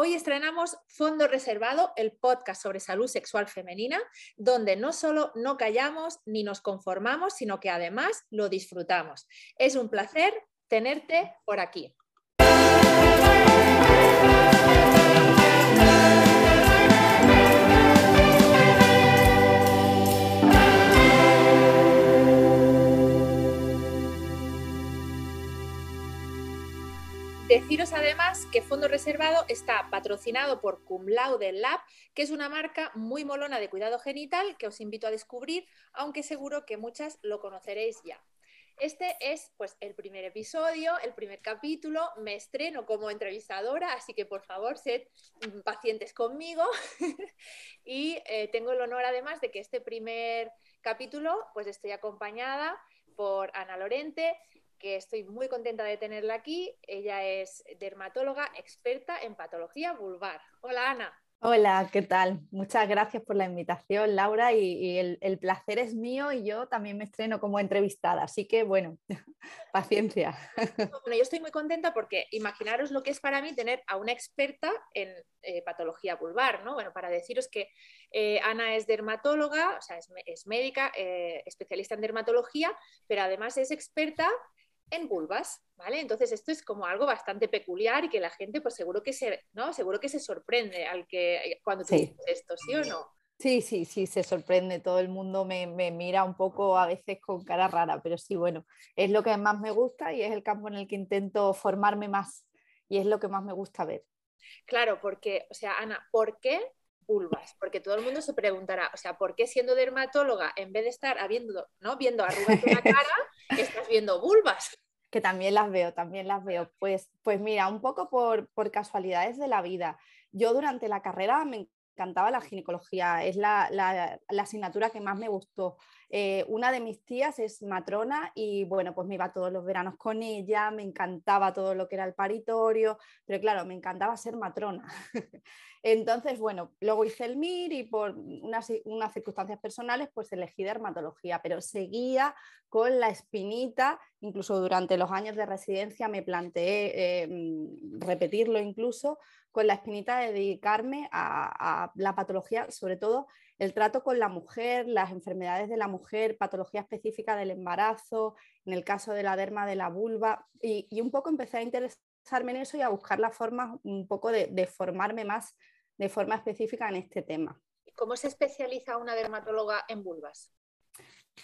Hoy estrenamos Fondo Reservado, el podcast sobre salud sexual femenina, donde no solo no callamos ni nos conformamos, sino que además lo disfrutamos. Es un placer tenerte por aquí. Deciros además que Fondo Reservado está patrocinado por Cum Laude Lab, que es una marca muy molona de cuidado genital que os invito a descubrir, aunque seguro que muchas lo conoceréis ya. Este es pues el primer episodio, el primer capítulo, me estreno como entrevistadora, así que por favor sed pacientes conmigo y eh, tengo el honor además de que este primer capítulo pues estoy acompañada por Ana Lorente, que estoy muy contenta de tenerla aquí. Ella es dermatóloga experta en patología vulvar. Hola Ana. Hola, ¿qué tal? Muchas gracias por la invitación, Laura, y, el, placer es mío y yo también me estreno como entrevistada, así que bueno, paciencia. Bueno, yo estoy muy contenta porque imaginaros lo que es para mí tener a una experta en eh, patología vulvar, ¿no? Bueno, para deciros que eh, Ana es dermatóloga, o sea, es, médica, eh, especialista en dermatología, pero además es experta en vulvas, ¿vale? Entonces esto es como algo bastante peculiar y que la gente pues seguro que se, ¿no? Seguro que se sorprende al que cuando tú dices esto, ¿sí o no? Sí, sí, sí, se sorprende. Todo el mundo me, mira un poco a veces con cara rara, pero sí, bueno, es lo que más me gusta y es el campo en el que intento formarme más y es lo que más me gusta ver. Claro, porque, o sea, Ana, ¿por qué vulvas? Porque todo el mundo se preguntará, o sea, ¿por qué siendo dermatóloga, en vez de estar habiendo, ¿no? viendo arrugas en la cara, estás viendo vulvas? Que también las veo, también las veo. Pues, pues mira, un poco por, casualidades de la vida. Yo durante la carrera me encantaba la ginecología, es la, la, asignatura que más me gustó. Eh, una de mis tías es matrona y bueno, pues me iba todos los veranos con ella, me encantaba todo lo que era el paritorio, pero claro, me encantaba ser matrona. Entonces, bueno, luego hice el MIR y por unas, unas, circunstancias personales, pues elegí dermatología, pero seguía con la espinita, incluso durante los años de residencia me planteé eh, repetirlo incluso, con la espinita de dedicarme a, la patología, sobre todo el trato con la mujer, las enfermedades de la mujer, patología específica del embarazo, en el caso de la derma de la vulva, y, y un poco empecé a interesar en eso y a buscar la forma un poco de, formarme más de forma específica en este tema. ¿Cómo se especializa una dermatóloga en vulvas?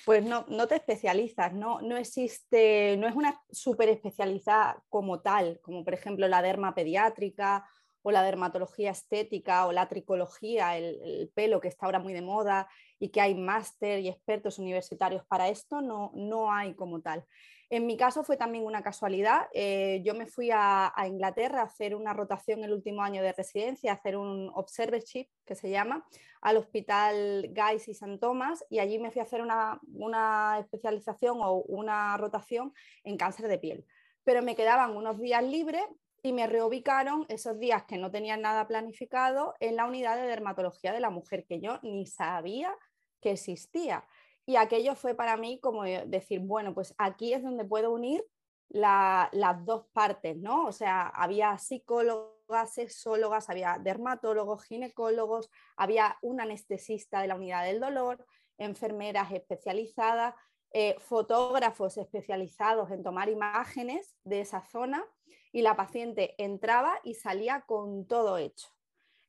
Pues no, no te especializas, no, no existe, no es una súper especializada como tal, como por ejemplo la derma pediátrica o la dermatología estética o la tricología, el, el, pelo que está ahora muy de moda y que hay máster y expertos universitarios para esto, no, no hay como tal. En mi caso fue también una casualidad. Eh, yo me fui a, Inglaterra a hacer una rotación el último año de residencia, a hacer un observership, que se llama, al Hospital Guy's y St. Thomas, y allí me fui a hacer una, una especialización o una rotación en cáncer de piel. Pero me quedaban unos días libres y me reubicaron esos días que no tenían nada planificado en la unidad de dermatología de la mujer, que yo ni sabía que existía. Y aquello fue para mí como decir, bueno, pues aquí es donde puedo unir las dos partes, ¿no? O sea, había psicólogas, sexólogas, había dermatólogos, ginecólogos, había un anestesista de la unidad del dolor, enfermeras especializadas, eh, fotógrafos especializados en tomar imágenes de esa zona y la paciente entraba y salía con todo hecho.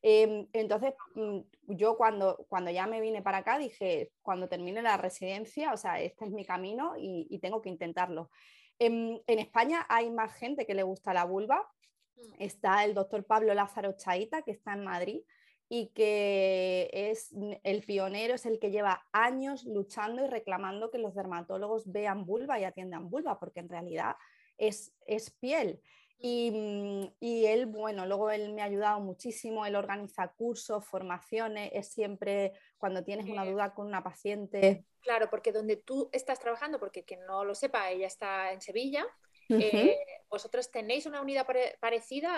Em, entonces, mm, yo cuando, cuando ya me vine para acá dije, cuando termine la residencia, o sea, este es mi camino y, tengo que intentarlo. En, España hay más gente que le gusta la vulva. Mm. Está el doctor Pablo Lázaro Chaita, que está en Madrid y que es el pionero, es el que lleva años luchando y reclamando que los dermatólogos vean vulva y atiendan vulva, porque en realidad es, es piel. Mm, y, él, bueno, luego él me ha ayudado muchísimo, él organiza cursos, formaciones, es siempre cuando tienes una duda con una paciente. Claro, porque donde tú estás trabajando, porque quien no lo sepa, ella está en Sevilla, eh, ¿vosotros tenéis una unidad parecida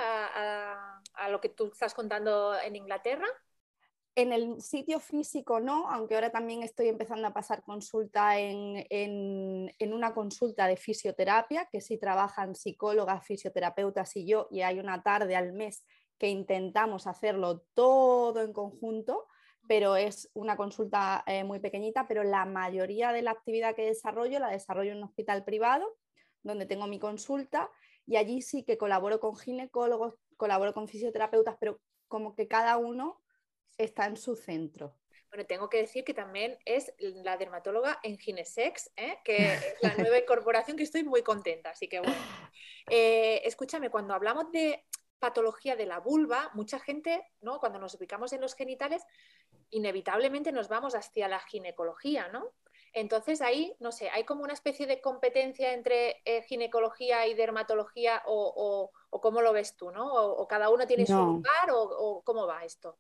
a, lo que tú estás contando en Inglaterra? En el sitio físico no, aunque ahora también estoy empezando a pasar consulta en, en, una consulta de fisioterapia, que sí trabajan psicólogas, fisioterapeutas y yo, y hay una tarde al mes que intentamos hacerlo todo en conjunto, pero es una consulta eh, muy pequeñita, pero la mayoría de la actividad que desarrollo la desarrollo en un hospital privado, donde tengo mi consulta, y allí sí que colaboro con ginecólogos, colaboro con fisioterapeutas, pero como que cada uno está en su centro. Bueno, tengo que decir que también es la dermatóloga en Ginesex, ¿eh? que es la nueva incorporación que estoy muy contenta, así que bueno. Eh, escúchame, cuando hablamos de patología de la vulva, mucha gente, ¿no? Cuando nos ubicamos en los genitales, inevitablemente nos vamos hacia la ginecología, ¿no? Entonces ahí, no sé, hay como una especie de competencia entre eh, ginecología y dermatología o, cómo lo ves tú, ¿no? O, cada uno tiene su lugar o cómo va esto.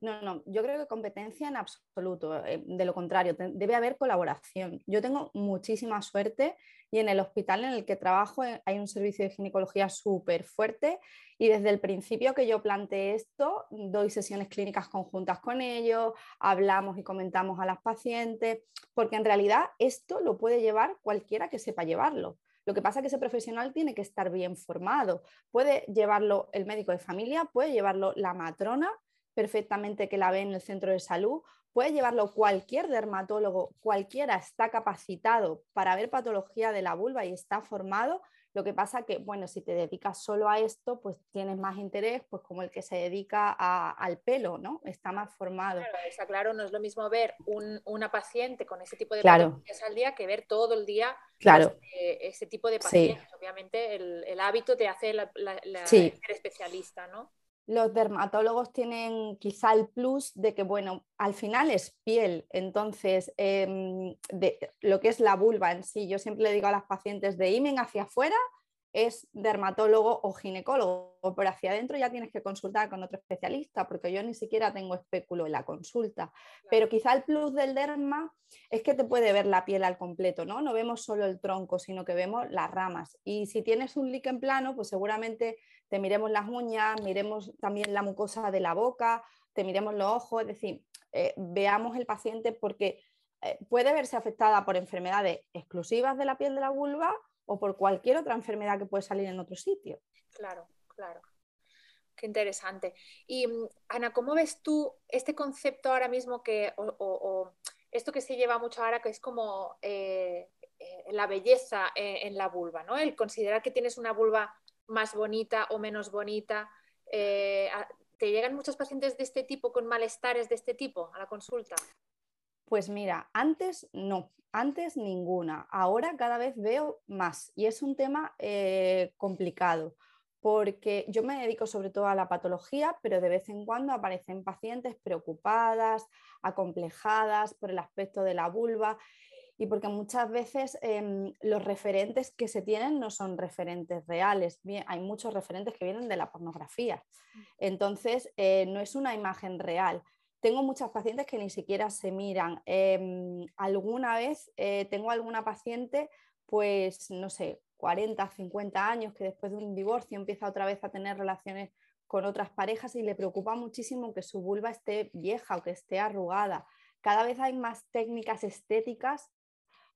No, no, yo creo que competencia en absoluto, eh, de lo contrario, debe haber colaboración. Yo tengo muchísima suerte y en el hospital en el que trabajo eh, hay un servicio de ginecología súper fuerte y desde el principio que yo planteé esto, doy sesiones clínicas conjuntas con ellos, hablamos y comentamos a las pacientes, porque en realidad esto lo puede llevar cualquiera que sepa llevarlo. Lo que pasa es que ese profesional tiene que estar bien formado. Puede llevarlo el médico de familia, puede llevarlo la matrona perfectamente que la ve en el centro de salud, puede llevarlo cualquier dermatólogo, cualquiera está capacitado para ver patología de la vulva y está formado. Lo que pasa que, bueno, si te dedicas solo a esto, pues tienes más interés, pues como el que se dedica al pelo, ¿no? Está más formado. Claro, está claro, no es lo mismo ver una paciente con ese tipo de patologías al día que ver todo el día claro. Pues, ese tipo de pacientes. Obviamente el, hábito te hace ser especialista, ¿no? Los dermatólogos tienen quizá el plus de que, bueno, al final es piel, entonces em, de, lo que es la vulva en sí, yo siempre le digo a las pacientes de imen hacia afuera es dermatólogo o ginecólogo, pero hacia adentro ya tienes que consultar con otro especialista, porque yo ni siquiera tengo espéculo en la consulta. Pero quizá el plus del derma es que te puede ver la piel al completo, ¿no? No vemos solo el tronco, sino que vemos las ramas. Y si tienes un líquen plano, pues seguramente te miremos las uñas, miremos también la mucosa de la boca, te miremos los ojos, es decir, eh, veamos el paciente porque eh, puede verse afectada por enfermedades exclusivas de la piel de la vulva o por cualquier otra enfermedad que puede salir en otro sitio. Claro, claro. Qué interesante. Y mm, Ana, ¿cómo ves tú este concepto ahora mismo que, o, esto que se lleva mucho ahora, que es como eh, eh, la belleza eh, en la vulva, ¿no? El considerar que tienes una vulva más bonita o menos bonita. ¿Te llegan muchos pacientes de este tipo con malestares de este tipo a la consulta? Pues mira, antes no, antes ninguna, ahora cada vez veo más y es un tema eh, complicado porque yo me dedico sobre todo a la patología, pero de vez en cuando aparecen pacientes preocupadas, acomplejadas por el aspecto de la vulva y porque muchas veces em, los referentes que se tienen no son referentes reales. Bien, hay muchos referentes que vienen de la pornografía. Mm. Entonces, eh, no es una imagen real. Tengo muchas pacientes que ni siquiera se miran. Em, alguna vez eh, tengo alguna paciente, pues no sé, 40, 50 años, que después de un divorcio empieza otra vez a tener relaciones con otras parejas y le preocupa muchísimo que su vulva esté vieja o que esté arrugada. Cada vez hay más técnicas estéticas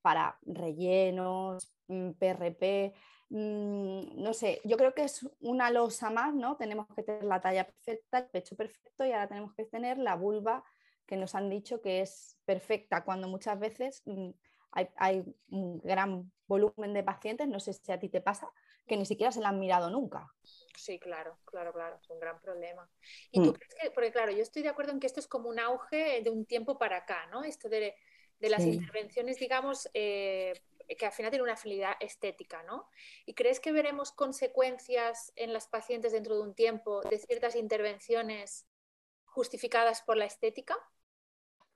para rellenos, PRP, mm, no sé, yo creo que es una losa más, ¿no? Tenemos que tener la talla perfecta, el pecho perfecto y ahora tenemos que tener la vulva que nos han dicho que es perfecta, cuando muchas veces mm, hay, un gran volumen de pacientes, no sé si a ti te pasa, que ni siquiera se la han mirado nunca. Sí, claro, claro, claro, es un gran problema. Y tú mm. crees que, porque claro, yo estoy de acuerdo en que esto es como un auge de un tiempo para acá, ¿no? Esto de, las intervenciones, digamos, eh, que al final tiene una finalidad estética, ¿no? ¿Y crees que veremos consecuencias en las pacientes dentro de un tiempo de ciertas intervenciones justificadas por la estética?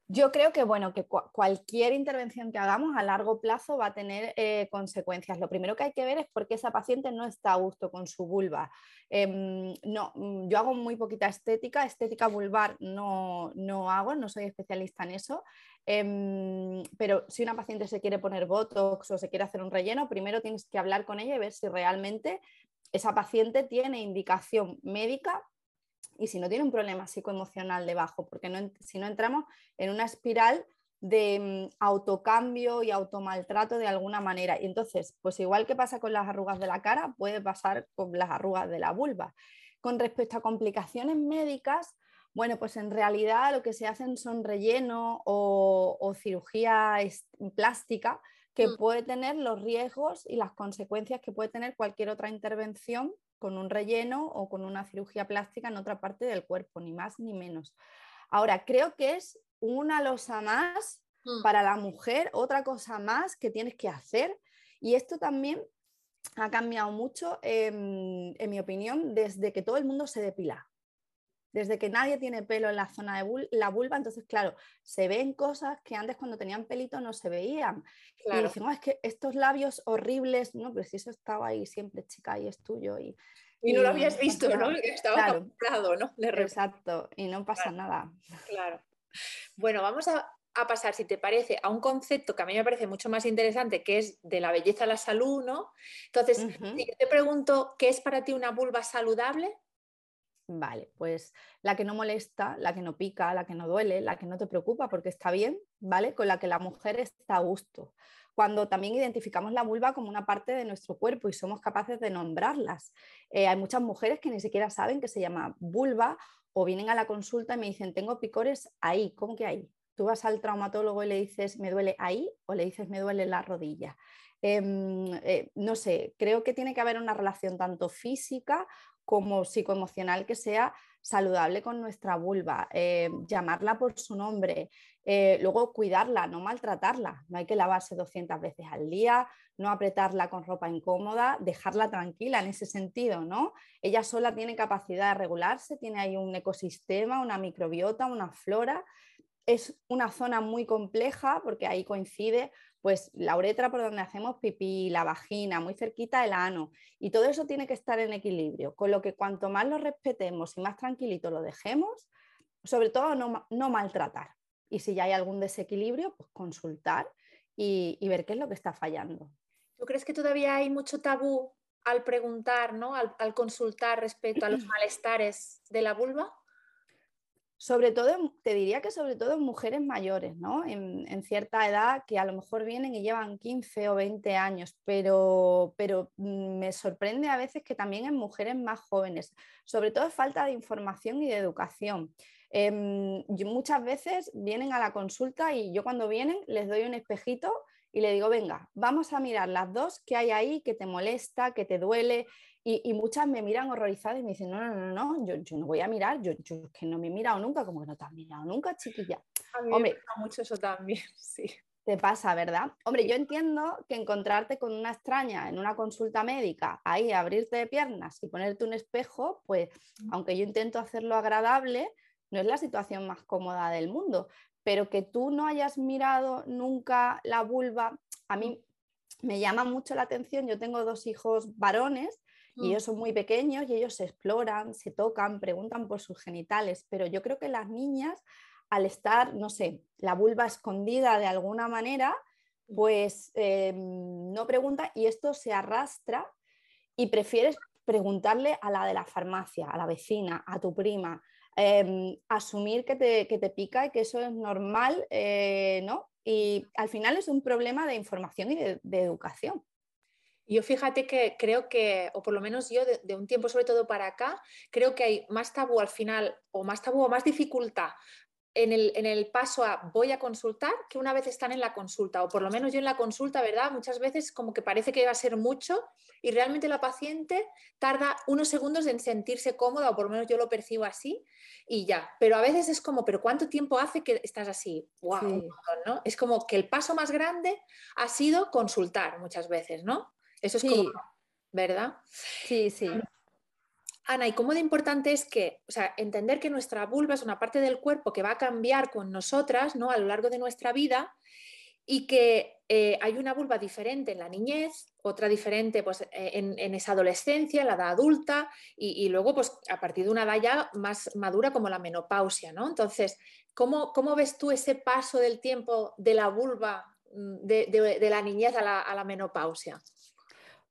Yo creo que bueno, que cualquier intervención que hagamos a largo plazo va a tener eh, consecuencias. Lo primero que hay que ver es por qué esa paciente no está a gusto con su vulva. Em, no, mm, yo hago muy poquita estética, estética vulvar no, no hago, no soy especialista en eso. Em, pero si una paciente se quiere poner botox o se quiere hacer un relleno, primero tienes que hablar con ella y ver si realmente esa paciente tiene indicación médica y si no tiene un problema psicoemocional debajo, porque si no entramos en una espiral de mm, autocambio y automaltrato de alguna manera. Y entonces, pues igual que pasa con las arrugas de la cara, puede pasar con las arrugas de la vulva. Con respecto a complicaciones médicas, bueno, pues en realidad lo que se hacen son relleno o, cirugía plástica que mm. puede tener los riesgos y las consecuencias que puede tener cualquier otra intervención con un relleno o con una cirugía plástica en otra parte del cuerpo, ni más ni menos. Ahora, creo que es una losa más mm. para la mujer, otra cosa más que tienes que hacer. Y esto también ha cambiado mucho, en mi opinión, desde que todo el mundo se depila desde que nadie tiene pelo en la zona de la vulva, entonces, claro, se ven cosas que antes cuando tenían pelito no se veían. Y dicen, es que estos labios horribles, no, pero si eso estaba ahí siempre, chica, y es tuyo. Y, y, no lo habías visto, ¿no? Estaba comprado, ¿no? Exacto, y no pasa nada. Claro. Bueno, vamos a, pasar, si te parece, a un concepto que a mí me parece mucho más interesante, que es de la belleza a la salud, ¿no? Entonces, si yo te pregunto, ¿qué es para ti una vulva saludable? Vale, pues la que no molesta, la que no pica, la que no duele, la que no te preocupa porque está bien, ¿vale? Con la que la mujer está a gusto. Cuando también identificamos la vulva como una parte de nuestro cuerpo y somos capaces de nombrarlas. Eh, hay muchas mujeres que ni siquiera saben que se llama vulva o vienen a la consulta y me dicen, tengo picores ahí, ¿cómo que ahí? Tú vas al traumatólogo y le dices, me duele ahí o le dices, me duele la rodilla. Em, eh, no sé, creo que tiene que haber una relación tanto física como psicoemocional que sea saludable con nuestra vulva, eh, llamarla por su nombre, eh, luego cuidarla, no maltratarla, no hay que lavarse 200 veces al día, no apretarla con ropa incómoda, dejarla tranquila en ese sentido, ¿no? Ella sola tiene capacidad de regularse, tiene ahí un ecosistema, una microbiota, una flora. Es una zona muy compleja porque ahí coincide pues la uretra por donde hacemos pipí, la vagina, muy cerquita el ano, y todo eso tiene que estar en equilibrio, con lo que cuanto más lo respetemos y más tranquilito lo dejemos, sobre todo no, maltratar. Y si ya hay algún desequilibrio, pues consultar y, ver qué es lo que está fallando. ¿Tú crees que todavía hay mucho tabú al preguntar, ¿no? al, al consultar respecto a los malestares de la vulva? Sobre todo, te diría que sobre todo en mujeres mayores, ¿no? En, cierta edad que a lo mejor vienen y llevan 15 o 20 años, pero, pero mm, me sorprende a veces que también en mujeres más jóvenes, sobre todo falta de información y de educación. Em, muchas veces vienen a la consulta y yo cuando vienen les doy un espejito y le digo, venga, vamos a mirar las dos que hay ahí, que te molesta, que te duele, y, muchas me miran horrorizadas y me dicen, no, no, no, no, yo, yo no voy a mirar, yo, yo que no me he mirado nunca, como que no te has mirado nunca, chiquilla. A mí Hombre, me pasa mucho eso también, sí. Te pasa, ¿verdad? Hombre, yo entiendo que encontrarte con una extraña en una consulta médica, ahí abrirte de piernas y ponerte un espejo, pues aunque yo intento hacerlo agradable, no es la situación más cómoda del mundo, pero que tú no hayas mirado nunca la vulva, a mí me llama mucho la atención. Yo tengo dos hijos varones y ellos son muy pequeños y ellos se exploran, se tocan, preguntan por sus genitales, pero yo creo que las niñas, al estar, no sé, la vulva escondida de alguna manera, mm. pues em, no pregunta y esto se arrastra y prefieres preguntarle a la de la farmacia, a la vecina, a tu prima, em, asumir que te, que te, pica y que eso es normal, eh, ¿no? Y al final es un problema de información y de educación. Yo fíjate que creo que, o por lo menos yo de, un tiempo sobre todo para acá, creo que hay más tabú al final, o más tabú o más dificultad en el, en el, paso a voy a consultar que una vez están en la consulta, o por lo menos yo en la consulta, ¿verdad? Muchas veces como que parece que va a ser mucho y realmente la paciente tarda unos segundos en sentirse cómoda, o por lo menos yo lo percibo así, y ya. Pero a veces es como, ¿pero cuánto tiempo hace que estás así? ¡Wow! ¿no? Es como que el paso más grande ha sido consultar muchas veces, ¿no? Eso es como, ¿verdad? Sí, sí. Ana, ¿y cómo de importante es que, o sea, entender que nuestra vulva es una parte del cuerpo que va a cambiar con nosotras, ¿no? A lo largo de nuestra vida y que eh, hay una vulva diferente en la niñez, otra diferente pues, eh, en, esa adolescencia, en la edad adulta y, luego pues, a partir de una edad ya más madura como la menopausia. ¿no? Entonces, ¿cómo, ¿cómo, ves tú ese paso del tiempo de la vulva mm, de, la niñez a la, a la menopausia?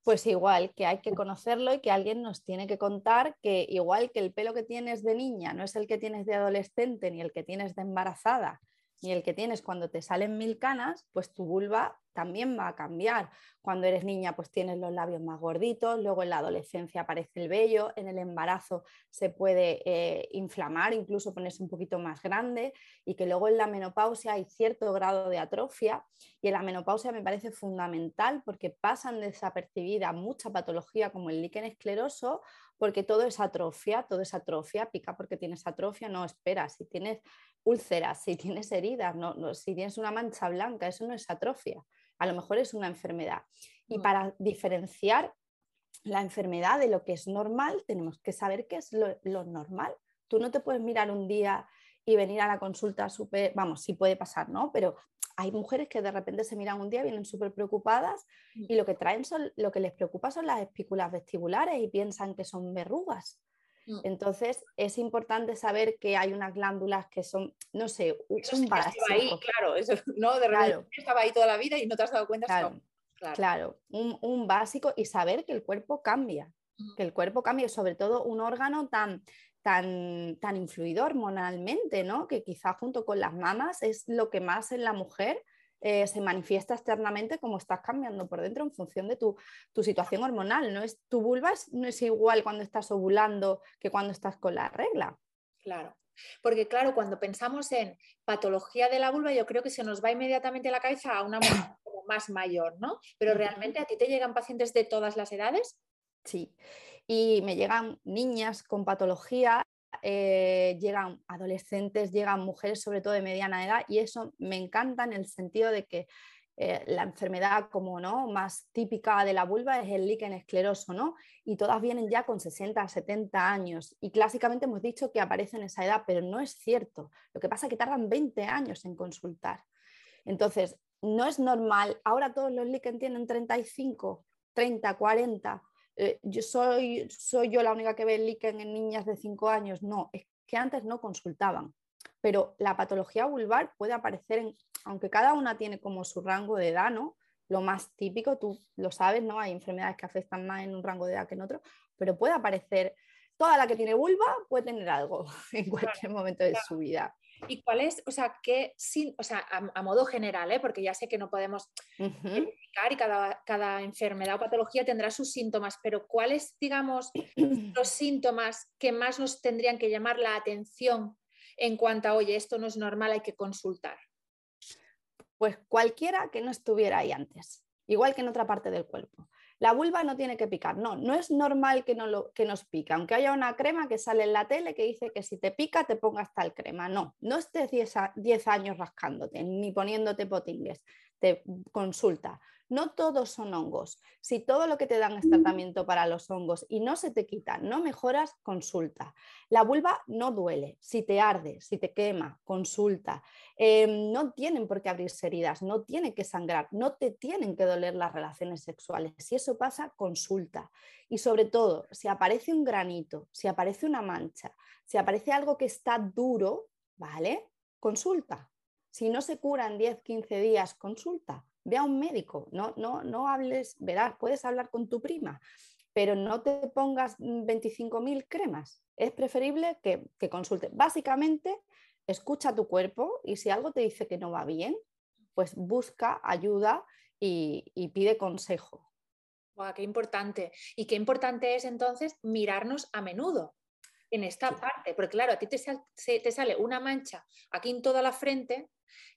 Pues igual que hay que conocerlo y que alguien nos tiene que contar que igual que el pelo que tienes de niña no es el que tienes de adolescente, ni el que tienes de embarazada, ni el que tienes cuando te salen mil canas, pues tu vulva también va a cambiar. Cuando eres niña, pues tienes los labios más gorditos, luego en la adolescencia aparece el vello, en el embarazo se puede eh, inflamar, incluso ponerse un poquito más grande, y que luego en la menopausia hay cierto grado de atrofia, y en la menopausia me parece fundamental porque pasan desapercibida mucha patología como el líquen escleroso, porque todo es atrofia, todo es atrofia, pica porque tienes atrofia, no espera, si tienes úlceras, si tienes heridas, no, si tienes una mancha blanca, eso no es atrofia a lo mejor es una enfermedad. Y mm. para diferenciar la enfermedad de lo que es normal, tenemos que saber qué es lo, normal. Tú no te puedes mirar un día y venir a la consulta súper, vamos, sí puede pasar, ¿no? Pero hay mujeres que de repente se miran un día, vienen súper preocupadas mm. y lo que traen son, lo que les preocupa son las espículas vestibulares y piensan que son verrugas. Mm. Entonces es importante saber que hay unas glándulas que son, no sé, un ahí, claro, eso, no, de repente estaba ahí toda la vida y no te has dado cuenta. Claro, claro. un, básico y saber que el cuerpo cambia, que el cuerpo cambia, sobre todo un órgano tan, tan, tan influido hormonalmente, ¿no? que quizá junto con las mamas es lo que más en la mujer eh, se manifiesta externamente como estás cambiando por dentro en función de tu, situación hormonal. No es, tu vulva no es igual cuando estás ovulando que cuando estás con la regla. Claro. Porque claro, cuando pensamos en patología de la vulva, yo creo que se nos va inmediatamente la cabeza a una mujer más mayor, ¿no? Pero realmente a ti te llegan pacientes de todas las edades. Sí, y me llegan niñas con patología eh, llegan adolescentes, llegan mujeres sobre todo de mediana edad y eso me encanta en el sentido de que eh, la enfermedad como no más típica de la vulva es el líquen escleroso, ¿no? Y todas vienen ya con 60, 70 años y clásicamente hemos dicho que aparece en esa edad, pero no es cierto. Lo que pasa es que tardan 20 años en consultar. Entonces, no es normal, ahora todos los líquen tienen 35, 30, 40 eh, yo soy, soy yo la única que ve el líquen en niñas de 5 años. No, es que antes no consultaban. Pero la patología vulvar puede aparecer, en, aunque cada una tiene como su rango de edad, ¿no? Lo más típico, tú lo sabes, ¿no? Hay enfermedades que afectan más en un rango de edad que en otro, pero puede aparecer, toda la que tiene vulva puede tener algo en cualquier momento de su vida. ¿Y cuál es, o sea, qué, o sea, a, modo general, ¿eh? porque ya sé que no podemos explicar y cada, cada, enfermedad o patología tendrá sus síntomas, pero cuáles, digamos, los síntomas que más nos tendrían que llamar la atención en cuanto a, oye, esto no es normal, hay que consultar? Pues cualquiera que no estuviera ahí antes, igual que en otra parte del cuerpo. La vulva no tiene que picar. No, no es normal que, nos pica. Aunque haya una crema que sale en la tele que dice que si te pica te pongas tal crema. No, no estés 10 años rascándote ni poniéndote potingues. Te consulta. No todos son hongos. Si todo lo que te dan es tratamiento para los hongos y no se te quita, no mejoras, consulta. La vulva no duele. Si te arde, si te quema, consulta. Em, no tienen por qué abrirse heridas, no tiene que sangrar, no te tienen que doler las relaciones sexuales. Si eso pasa, consulta. Y sobre todo, si aparece un granito, si aparece una mancha, si aparece algo que está duro, ¿vale? Consulta. Si no se cura en 10, 15 días, consulta ve a un médico, no, no, no hables, verás, puedes hablar con tu prima, pero no te pongas 25.000 cremas. Es preferible que, que consultes. Básicamente, escucha tu cuerpo y si algo te dice que no va bien, pues busca ayuda y, pide consejo. qué importante. Y qué importante es entonces mirarnos a menudo en esta parte, porque claro, a ti te, te, sale una mancha aquí en toda la frente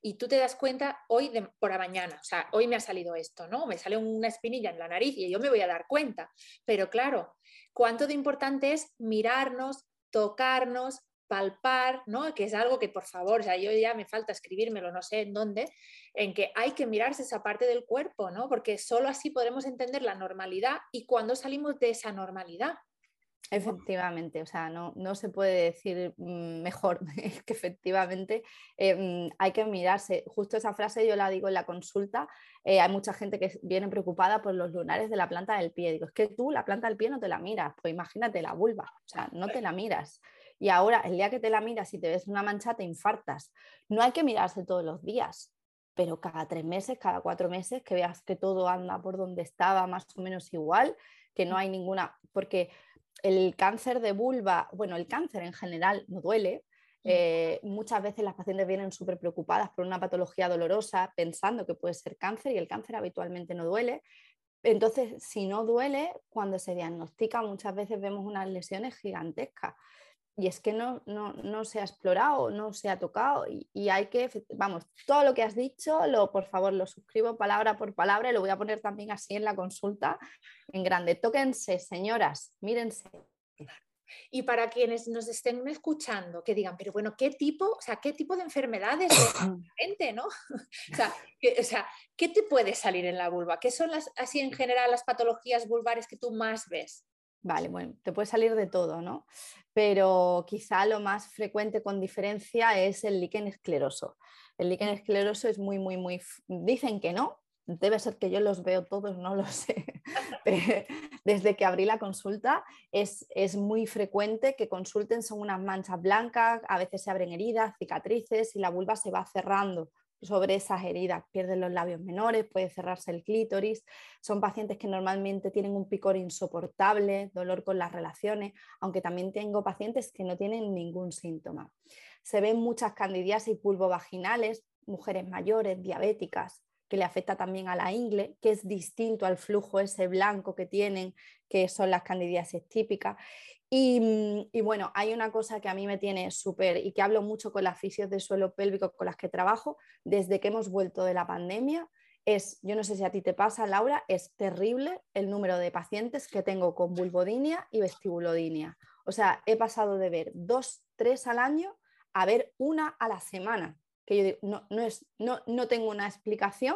y tú te das cuenta hoy por la mañana, o sea, hoy me ha salido esto, ¿no? Me sale una espinilla en la nariz y yo me voy a dar cuenta. Pero claro, cuánto de importante es mirarnos, tocarnos, palpar, ¿no? Que es algo que por favor, o sea, yo ya me falta escribírmelo, no sé en dónde, en que hay que mirarse esa parte del cuerpo, ¿no? Porque solo así podremos entender la normalidad y cuando salimos de esa normalidad. Efectivamente, o sea, no, se puede decir mm, mejor que efectivamente eh, mm, hay que mirarse. Justo esa frase yo la digo en la consulta. Eh, hay mucha gente que viene preocupada por los lunares de la planta del pie. Digo, es que tú la planta del pie no te la miras, pues imagínate la vulva, o sea, no te la miras. Y ahora, el día que te la miras y te ves una mancha, te infartas. No hay que mirarse todos los días, pero cada tres meses, cada cuatro meses, que veas que todo anda por donde estaba más o menos igual, que no hay ninguna, porque el cáncer de vulva, bueno, el cáncer en general no duele, Eh, muchas veces las pacientes vienen súper preocupadas por una patología dolorosa, pensando que puede ser cáncer y el cáncer habitualmente no duele. Entonces, si no duele, cuando se diagnostica muchas veces vemos unas lesiones gigantescas y es que no, no, se ha explorado, no se ha tocado y, hay que, vamos, todo lo que has dicho, lo, por favor, lo suscribo palabra por palabra y lo voy a poner también así en la consulta en grande. Tóquense, señoras, mírense. Y para quienes nos estén escuchando, que digan, pero bueno, ¿qué tipo, o sea, qué tipo de enfermedades gente, no? o, sea, o sea, ¿qué te puede salir en la vulva? ¿Qué son las, así en general las patologías vulvares que tú más ves? Vale, bueno, te puede salir de todo, ¿no? Pero quizá lo más frecuente con diferencia es el líquen escleroso. El líquen escleroso es muy, muy, muy... Dicen que no, debe ser que yo los veo todos, no lo sé. Desde que abrí la consulta es, es, muy frecuente que consulten, son unas manchas blancas, a veces se abren heridas, cicatrices y la vulva se va cerrando sobre esas heridas, pierden los labios menores, puede cerrarse el clítoris. Son pacientes que normalmente tienen un picor insoportable, dolor con las relaciones, aunque también tengo pacientes que no tienen ningún síntoma. Se ven muchas candidiasis pulvovaginales, mujeres mayores, diabéticas, que le afecta también a la ingle, que es distinto al flujo ese blanco que tienen, que son las candidiasis típicas. Mm, y, bueno, hay una cosa que a mí me tiene súper y que hablo mucho con las fisios de suelo pélvico con las que trabajo desde que hemos vuelto de la pandemia. Es, yo no sé si a ti te pasa, Laura, es terrible el número de pacientes que tengo con vulvodinia y vestibulodinia. O sea, he pasado de ver dos, tres al año a ver una a la semana. Que yo digo, no, no, es, no, no tengo una explicación,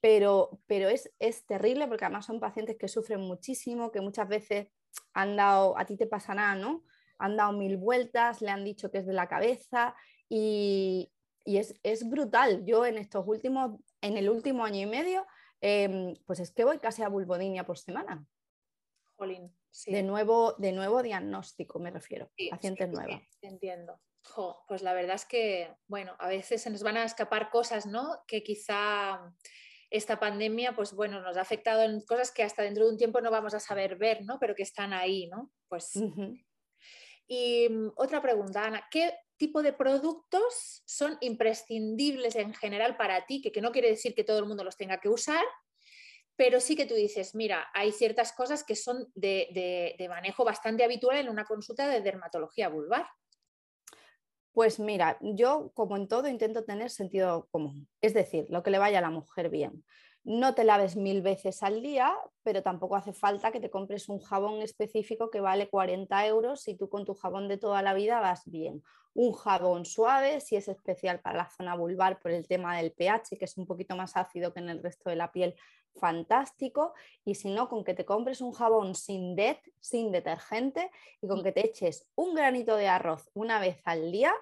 pero, pero es, es terrible porque además son pacientes que sufren muchísimo, que muchas veces han dado, a ti te pasa nada, ¿no? Han dado mil vueltas, le han dicho que es de la cabeza y, es, brutal. Yo en estos últimos, en el último año y medio, em, pues es que voy casi a bulbodinia por semana. Jolín, de, nuevo, de nuevo diagnóstico, me refiero, pacientes nuevas. entiendo. Pues la verdad es que, bueno, a veces se nos van a escapar cosas, ¿no? Que quizá esta pandemia, pues bueno, nos ha afectado en cosas que hasta dentro de un tiempo no vamos a saber ver, ¿no? Pero que están ahí, ¿no? Pues. Y mm, otra pregunta, Ana, ¿qué tipo de productos son imprescindibles en general para ti? Que, que no quiere decir que todo el mundo los tenga que usar, pero sí que tú dices, mira, hay ciertas cosas que son de, de manejo bastante habitual en una consulta de dermatología vulvar. Pues mira, yo como en todo intento tener sentido común, es decir, lo que le vaya a la mujer bien. No te laves mil veces al día, pero tampoco hace falta que te compres un jabón específico que vale 40 euros si tú con tu jabón de toda la vida vas bien. Un jabón suave, si es especial para la zona vulvar por el tema del pH, que es un poquito más ácido que en el resto de la piel, fantástico. Y si no, con que te compres un jabón sin DET, sin detergente, y con que te eches un granito de arroz una vez al día,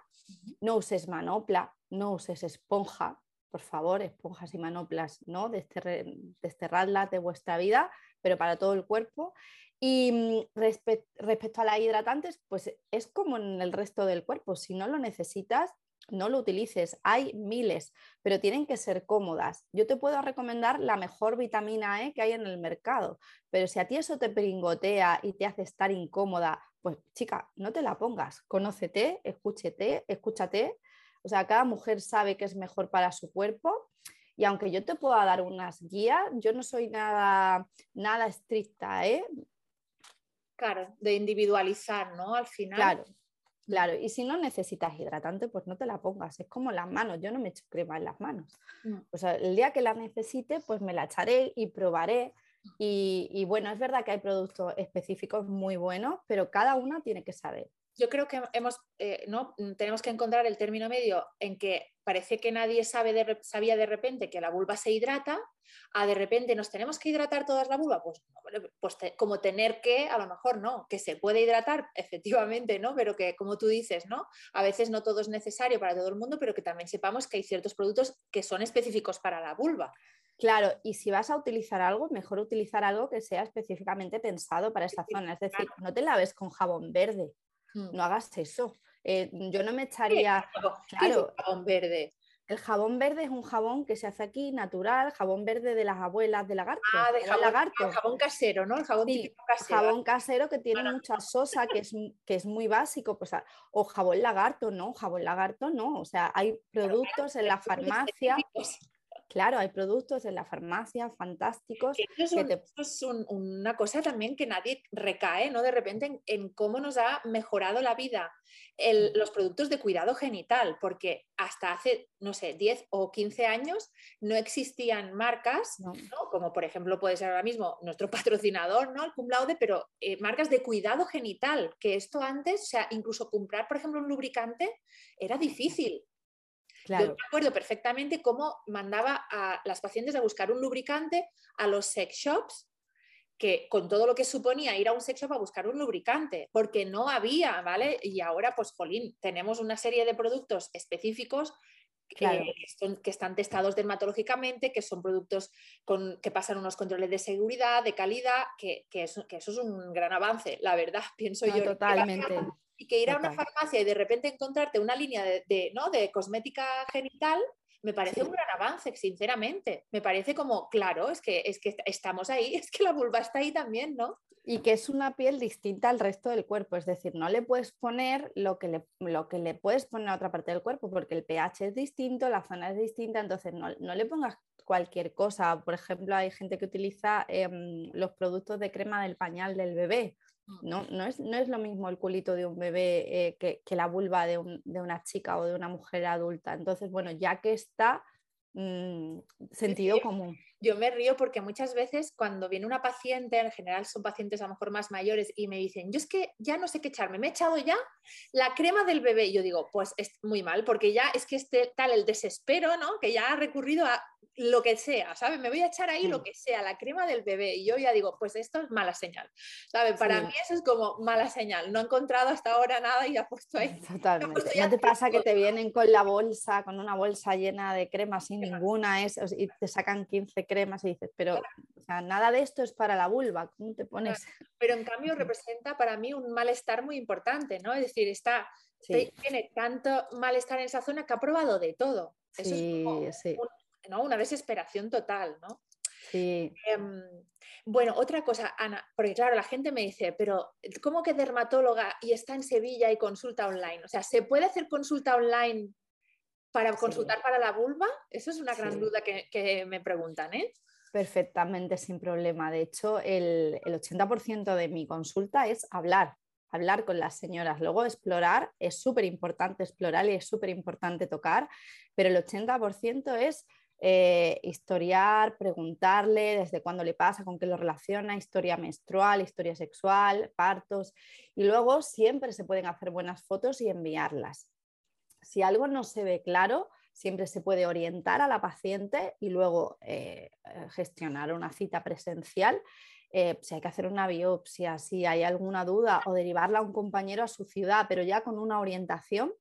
no uses manopla, no uses esponja, por favor, esponjas y manoplas, ¿no? Desterradlas de vuestra vida, pero para todo el cuerpo. Y mm, respecto a las hidratantes, pues es como en el resto del cuerpo, si no lo necesitas, no lo utilices. Hay miles, pero tienen que ser cómodas. Yo te puedo recomendar la mejor vitamina E que hay en el mercado, pero si a ti eso te pringotea y te hace estar incómoda, pues chica, no te la pongas. Conócete, escúchete, escúchate. O sea, cada mujer sabe que es mejor para su cuerpo. Y aunque yo te pueda dar unas guías, yo no soy nada, nada estricta, ¿eh? Claro, de individualizar, ¿no? Al final. Claro, Claro, y si no necesitas hidratante, pues no te la pongas. Es como las manos, yo no me echo crema en las manos. O sea, el día que la necesite, pues me la echaré y probaré. Y, y, bueno, es verdad que hay productos específicos muy buenos, pero cada una tiene que saber yo creo que hemos, eh, ¿no? tenemos que encontrar el término medio en que parece que nadie sabe de, sabía de repente que la vulva se hidrata, a de repente nos tenemos que hidratar todas la vulva, pues, pues como tener que, a lo mejor no, que se puede hidratar, efectivamente, ¿no? Pero que como tú dices, ¿no? A veces no todo es necesario para todo el mundo, pero que también sepamos que hay ciertos productos que son específicos para la vulva. Claro, y si vas a utilizar algo, mejor utilizar algo que sea específicamente pensado para esa zona. Es decir, no te laves con jabón verde, Mm. No hagas eso. Eh, yo no me echaría. Claro. jabón verde? El jabón verde es un jabón que se hace aquí natural, jabón verde de las abuelas de lagarto. Ah, de jabón, lagarto. jabón casero, ¿no? El jabón casero. Jabón casero que tiene mucha sosa, que es, que es muy básico. Pues, o jabón lagarto, no, jabón lagarto no. O sea, hay productos en la farmacia. Claro, hay productos en la farmacia fantásticos. Eso es, una cosa también que nadie recae, ¿no? De repente en, cómo nos ha mejorado la vida los productos de cuidado genital, porque hasta hace, no sé, 10 o 15 años no existían marcas, como por ejemplo puede ser ahora mismo nuestro patrocinador, ¿no? El cum laude, pero eh, marcas de cuidado genital, que esto antes, o sea, incluso comprar, por ejemplo, un lubricante era difícil. Yo me acuerdo perfectamente cómo mandaba a las pacientes a buscar un lubricante a los sex shops, que con todo lo que suponía ir a un sex shop a buscar un lubricante, porque no había, ¿vale? Y ahora, pues, Jolín, tenemos una serie de productos específicos que, están testados dermatológicamente, que son productos con, que pasan unos controles de seguridad, de calidad, que, eso, es un gran avance, la verdad, pienso yo. Totalmente y que ir a una farmacia y de repente encontrarte una línea de, ¿no? de cosmética genital me parece un gran avance, sinceramente. Me parece como, claro, es que, es que estamos ahí, es que la vulva está ahí también, ¿no? Y que es una piel distinta al resto del cuerpo, es decir, no le puedes poner lo que le, lo que le puedes poner a otra parte del cuerpo, porque el pH es distinto, la zona es distinta, entonces no, le pongas cualquier cosa. Por ejemplo, hay gente que utiliza em, los productos de crema del pañal del bebé. No, no, es, no es lo mismo el culito de un bebé eh, que, la vulva de, una chica o de una mujer adulta. Entonces, bueno, ya que está, mm, sentido común. Yo me río porque muchas veces cuando viene una paciente, en general son pacientes a lo mejor más mayores, y me dicen, yo es que ya no sé qué echarme, me he echado ya la crema del bebé. yo digo, pues es muy mal, porque ya es que este tal el desespero, ¿no? Que ya ha recurrido a lo que sea, ¿sabes? Me voy a echar ahí lo que sea, la crema del bebé. Y yo ya digo, pues esto es mala señal, ¿sabes? Para mí eso es como mala señal. No he encontrado hasta ahora nada y ha puesto ahí. Totalmente. ¿No te pasa que te vienen con la bolsa, con una bolsa llena de crema sin ninguna es, y te sacan 15 cremas y dices, pero o sea, nada de esto es para la vulva, ¿cómo te pones? Pero en cambio representa para mí un malestar muy importante, ¿no? Es decir, está, tiene tanto malestar en esa zona que ha probado de todo. Eso es sí. Una desesperación total, ¿no? Sí. Em, bueno, otra cosa, Ana, porque claro, la gente me dice, pero ¿cómo que dermatóloga y está en Sevilla y consulta online? O sea, ¿se puede hacer consulta online para consultar para la vulva? Eso es una gran duda que, me preguntan, ¿eh? Perfectamente, sin problema. De hecho, el, el 80% de mi consulta es hablar, hablar con las señoras. Luego explorar, es súper importante explorar y es súper importante tocar, pero el 80% es eh, historiar, preguntarle desde cuándo le pasa, con qué lo relaciona, historia menstrual, historia sexual, partos. Y luego siempre se pueden hacer buenas fotos y enviarlas. Si algo no se ve claro, siempre se puede orientar a la paciente y luego eh, gestionar una cita presencial. Eh, si hay que hacer una biopsia, si hay alguna duda o derivarla a un compañero a su ciudad, pero ya con una orientación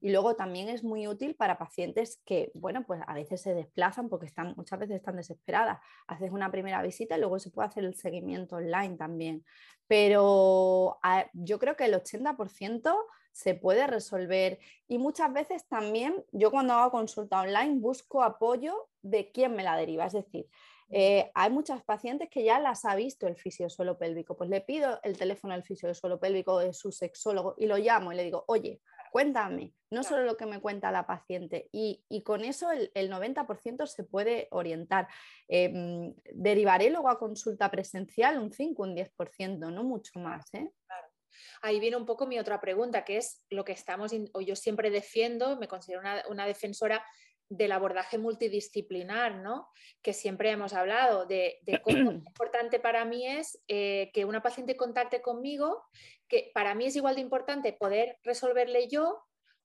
y luego también es muy útil para pacientes que, bueno, pues a veces se desplazan porque están, muchas veces están desesperadas. Haces una primera visita y luego se puede hacer el seguimiento online también. Pero yo creo que el 80% se puede resolver y muchas veces también yo cuando hago consulta online busco apoyo de quién me la deriva. Es decir, eh, hay muchas pacientes que ya las ha visto el suelo pélvico, pues le pido el teléfono del suelo pélvico de su sexólogo y lo llamo y le digo, oye, cuéntame, no solo lo que me cuenta la paciente. Y, con eso el, 90% se puede orientar. Em, derivaré luego a consulta presencial un 5, un 10%, no mucho más. ¿eh? Ahí viene un poco mi otra pregunta, que es lo que estamos, o yo siempre defiendo, me considero una, defensora del abordaje multidisciplinar, ¿no? Que siempre hemos hablado de, cómo importante para mí es eh, que una paciente contacte conmigo que para mí es igual de importante poder resolverle yo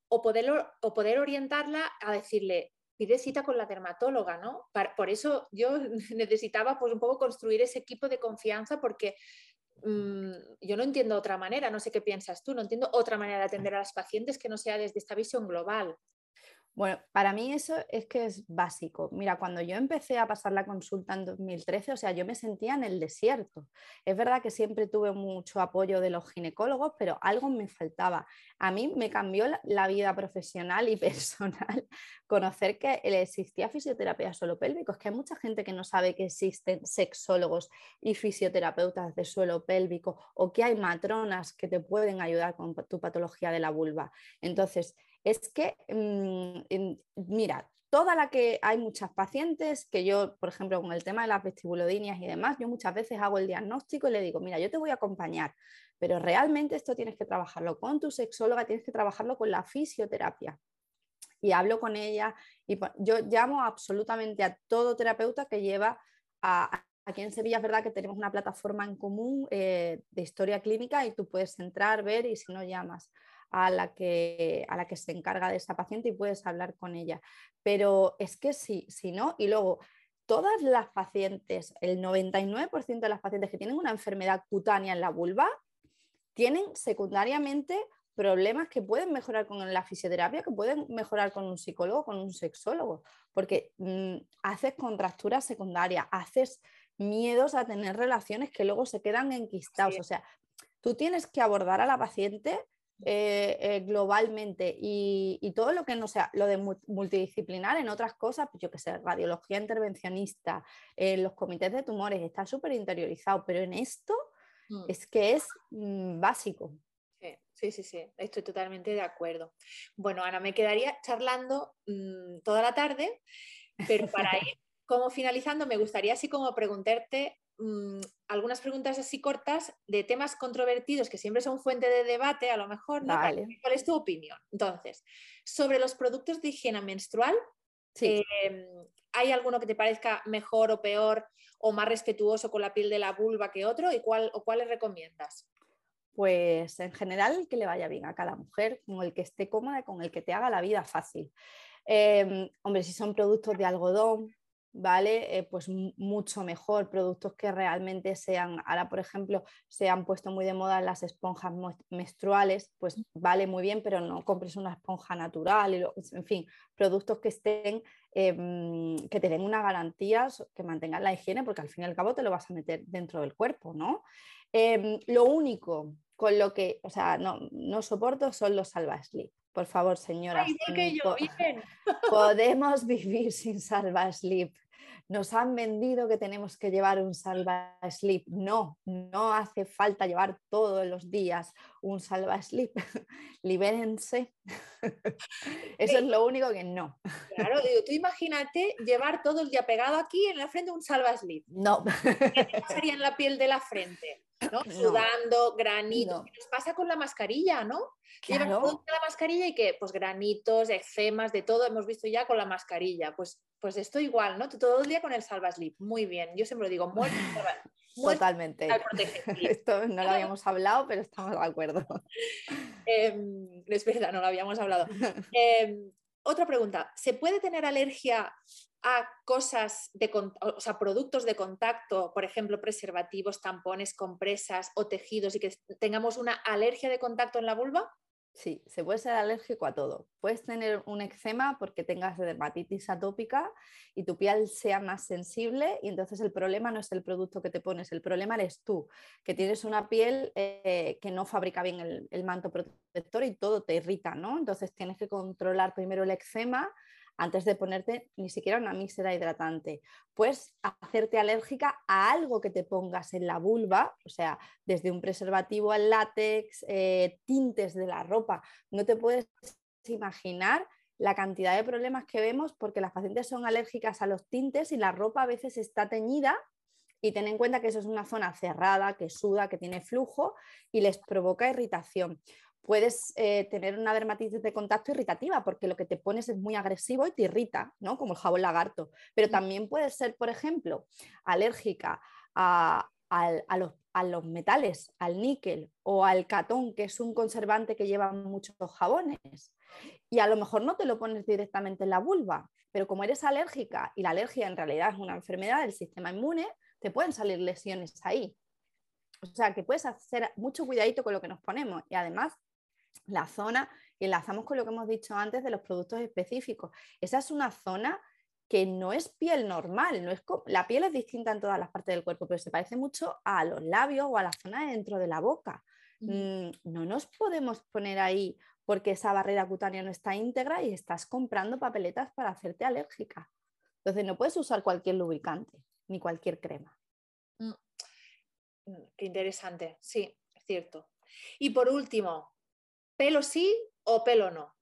o poder, o poder orientarla a decirle, pide cita con la dermatóloga, ¿no? por eso yo necesitaba pues un poco construir ese equipo de confianza porque mm, yo no entiendo otra manera, no sé qué piensas tú, no entiendo otra manera de atender a las pacientes que no sea desde esta visión global. Bueno, para mí eso es que es básico. Mira, cuando yo empecé a pasar la consulta en 2013, o sea, yo me sentía en el desierto. Es verdad que siempre tuve mucho apoyo de los ginecólogos, pero algo me faltaba. A mí me cambió la vida profesional y personal conocer que existía fisioterapia suelo pélvico. Es que hay mucha gente que no sabe que existen sexólogos y fisioterapeutas de suelo pélvico o que hay matronas que te pueden ayudar con tu patología de la vulva. Entonces, es que, mm, mira, toda la que hay muchas pacientes que yo, por ejemplo, con el tema de las vestibulodinias y demás, yo muchas veces hago el diagnóstico y le digo, mira, yo te voy a acompañar, pero realmente esto tienes que trabajarlo con tu sexóloga, tienes que trabajarlo con la fisioterapia. Y hablo con ella y yo llamo absolutamente a todo terapeuta que lleva a, Aquí en Sevilla es verdad que tenemos una plataforma en común eh, de historia clínica y tú puedes entrar, ver y si no llamas a la, que, a la que se encarga de esa paciente y puedes hablar con ella. Pero es que sí, si no, y luego todas las pacientes, el 99% de las pacientes que tienen una enfermedad cutánea en la vulva, tienen secundariamente problemas que pueden mejorar con la fisioterapia, que pueden mejorar con un psicólogo, con un sexólogo, porque mm, haces contracturas secundarias, haces miedos a tener relaciones que luego se quedan enquistados. O sea, tú tienes que abordar a la paciente eh, eh, globalmente y, todo lo que no sea, lo de multidisciplinar en otras cosas, pues yo que sé, radiología intervencionista, en los comités de tumores, está súper interiorizado, pero en esto mm. es que es mm, básico. Sí, sí, sí, estoy totalmente de acuerdo. Bueno, Ana, me quedaría charlando mm, toda la tarde, pero para ir como finalizando, me gustaría así como preguntarte Mm, algunas preguntas así cortas de temas controvertidos que siempre son fuente de debate, a lo mejor, ¿no? ¿Cuál es tu opinión? Entonces, sobre los productos de higiene menstrual, em, ¿hay alguno que te parezca mejor o peor o más respetuoso con la piel de la vulva que otro? ¿Y cuál, o cuáles recomiendas? Pues en general que le vaya bien a cada mujer, con el que esté cómoda, con el que te haga la vida fácil. Em, hombre, si son productos de algodón, ¿vale? Eh, pues mucho mejor, productos que realmente sean, ahora por ejemplo, se han puesto muy de moda las esponjas menstruales, pues vale muy bien, pero no compres una esponja natural, y en fin, productos que estén, em, que te den una garantía, que mantengan la higiene, porque al fin y al cabo te lo vas a meter dentro del cuerpo, ¿no? Em, lo único con lo que, o sea, no, no soporto son los salva sleep. Por favor, señora. Podemos vivir sin salva sleep. Nos han vendido que tenemos que llevar un salva sleep. No, no hace falta llevar todos los días un salva sleep. Libérense. Eso es lo único que no. Claro, digo, tú imagínate llevar todo el día pegado aquí en la frente un salva sleep. No. ¿Qué pasaría en la piel de la frente? ¿No? Sudando, granito. ¿Qué nos pasa con la mascarilla, no? Claro. la mascarilla y que, pues granitos, eczemas, de todo hemos visto ya con la mascarilla. Pues, pues esto igual, ¿no? Todo el día con el salvaslip. Muy bien. Yo siempre lo digo, muerte, Totalmente. Esto no lo habíamos hablado, pero estamos de acuerdo. Em, es verdad, no lo habíamos hablado. Em, otra pregunta. ¿Se puede tener alergia a cosas de, o sea, productos de contacto, por ejemplo, preservativos, tampones, compresas o tejidos y que tengamos una alergia de contacto en la vulva? Sí, se puede ser alérgico a todo. Puedes tener un eczema porque tengas dermatitis atópica y tu piel sea más sensible y entonces el problema no es el producto que te pones, el problema eres tú, que tienes una piel eh, que no fabrica bien el, el, manto protector y todo te irrita, ¿no? Entonces tienes que controlar primero el eczema antes de ponerte ni siquiera una mísera hidratante. Puedes hacerte alérgica a algo que te pongas en la vulva, o sea, desde un preservativo al látex, eh, tintes de la ropa. No te puedes imaginar la cantidad de problemas que vemos porque las pacientes son alérgicas a los tintes y la ropa a veces está teñida y ten en cuenta que eso es una zona cerrada, que suda, que tiene flujo y les provoca irritación puedes eh, tener una dermatitis de contacto irritativa porque lo que te pones es muy agresivo y te irrita, ¿no? como el jabón lagarto. Pero también puedes ser, por ejemplo, alérgica a, los, metales, al níquel o al catón, que es un conservante que llevan muchos jabones. Y a lo mejor no te lo pones directamente en la vulva, pero como eres alérgica y la alergia en realidad es una enfermedad del sistema inmune, te pueden salir lesiones ahí. O sea, que puedes hacer mucho cuidadito con lo que nos ponemos y además la zona y enlazamos con lo que hemos dicho antes de los productos específicos. Esa es una zona que no es piel normal, no es la piel es distinta en todas las partes del cuerpo, pero se parece mucho a los labios o a la zona de dentro de la boca. Mm, no nos podemos poner ahí porque esa barrera cutánea no está íntegra y estás comprando papeletas para hacerte alérgica. Entonces no puedes usar cualquier lubricante ni cualquier crema. Mm. Mm, qué interesante, sí, es cierto. Y por último, ¿pelo sí o pelo no?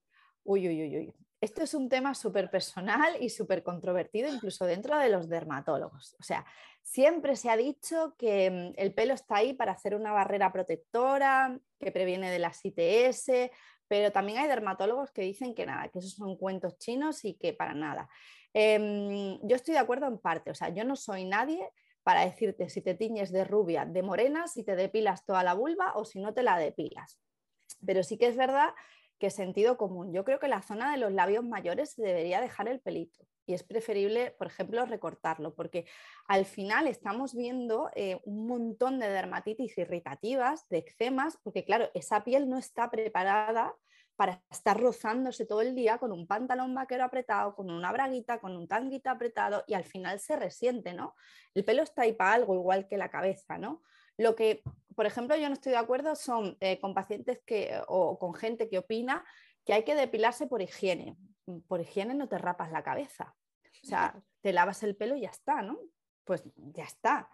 Uy, uy, uy, uy. Esto es un tema súper personal y súper controvertido incluso dentro de los dermatólogos. O sea, siempre se ha dicho que mm, el pelo está ahí para hacer una barrera protectora, que previene de las ITS, pero también hay dermatólogos que dicen que nada, que esos son cuentos chinos y que para nada. Em, yo estoy de acuerdo en parte, o sea, yo no soy nadie para decirte si te tiñes de rubia, de morena, si te depilas toda la vulva o si no te la depilas. Pero sí que es verdad que sentido común. Yo creo que la zona de los labios mayores se debería dejar el pelito y es preferible, por ejemplo, recortarlo, porque al final estamos viendo eh, un montón de dermatitis irritativas, de eczemas, porque claro, esa piel no está preparada para estar rozándose todo el día con un pantalón vaquero apretado, con una braguita, con un tanguita apretado y al final se resiente, ¿no? El pelo está ahí para algo, igual que la cabeza, ¿no? Lo que, por ejemplo, yo no estoy de acuerdo son eh, con pacientes que, o con gente que opina que hay que depilarse por higiene. Por higiene no te rapas la cabeza. O sea, te lavas el pelo y ya está, ¿no? Pues ya está.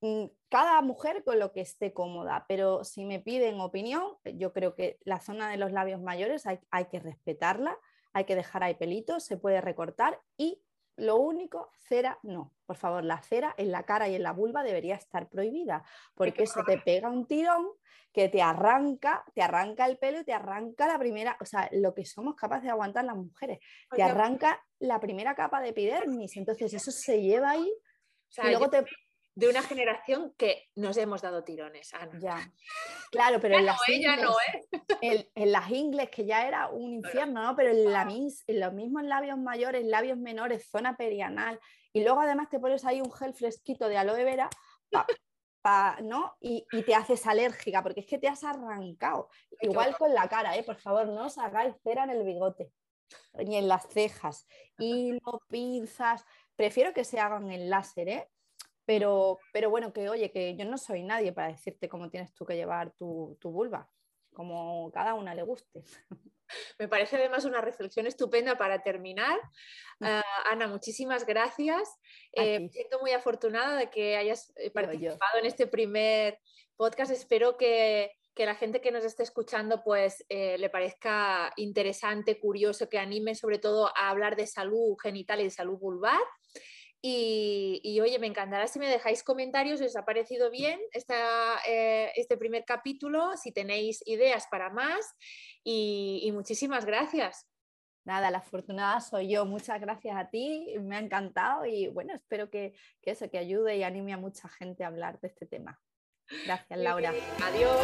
Mm, cada mujer con lo que esté cómoda, pero si me piden opinión, yo creo que la zona de los labios mayores hay, hay que respetarla, hay que dejar ahí pelitos, se puede recortar y lo único, cera no. Por favor, la cera en la cara y en la vulva debería estar prohibida, porque eso te pega un tirón que te arranca, te arranca el pelo y te arranca la primera, o sea, lo que somos capaces de aguantar las mujeres, te arranca la primera capa de epidermis, entonces eso se lleva ahí y luego te de una generación que nos hemos dado tirones, Ana. Ya. Claro, pero en, las ingles, no, ¿eh? en, las ingles, que ya era un infierno, ¿no? Pero en, la en los mismos labios mayores, labios menores, zona perianal, y luego además te pones ahí un gel fresquito de aloe vera, ¿no? Y, te haces alérgica, porque es que te has arrancado. Igual con la cara, ¿eh? Por favor, no os hagáis cera en el bigote, ni en las cejas, y no pinzas. Prefiero que se hagan en láser, ¿eh? Pero, pero bueno, que oye, que yo no soy nadie para decirte cómo tienes tú que llevar tu, vulva, como cada una le guste. Me parece además una reflexión estupenda para terminar. Ah, Ana, muchísimas gracias. Eh, me siento muy afortunada de que hayas eh, participado en este primer podcast. Espero que, la gente que nos esté escuchando pues eh, le parezca interesante, curioso, que anime sobre todo a hablar de salud genital y de salud vulvar. Y, oye, me encantará si me dejáis comentarios si os ha parecido bien eh, este primer capítulo, si tenéis ideas para más y, muchísimas gracias. Nada, la afortunada soy yo. Muchas gracias a ti, me ha encantado y bueno, espero que, que eso, que ayude y anime a mucha gente a hablar de este tema. Gracias, Laura. Adiós.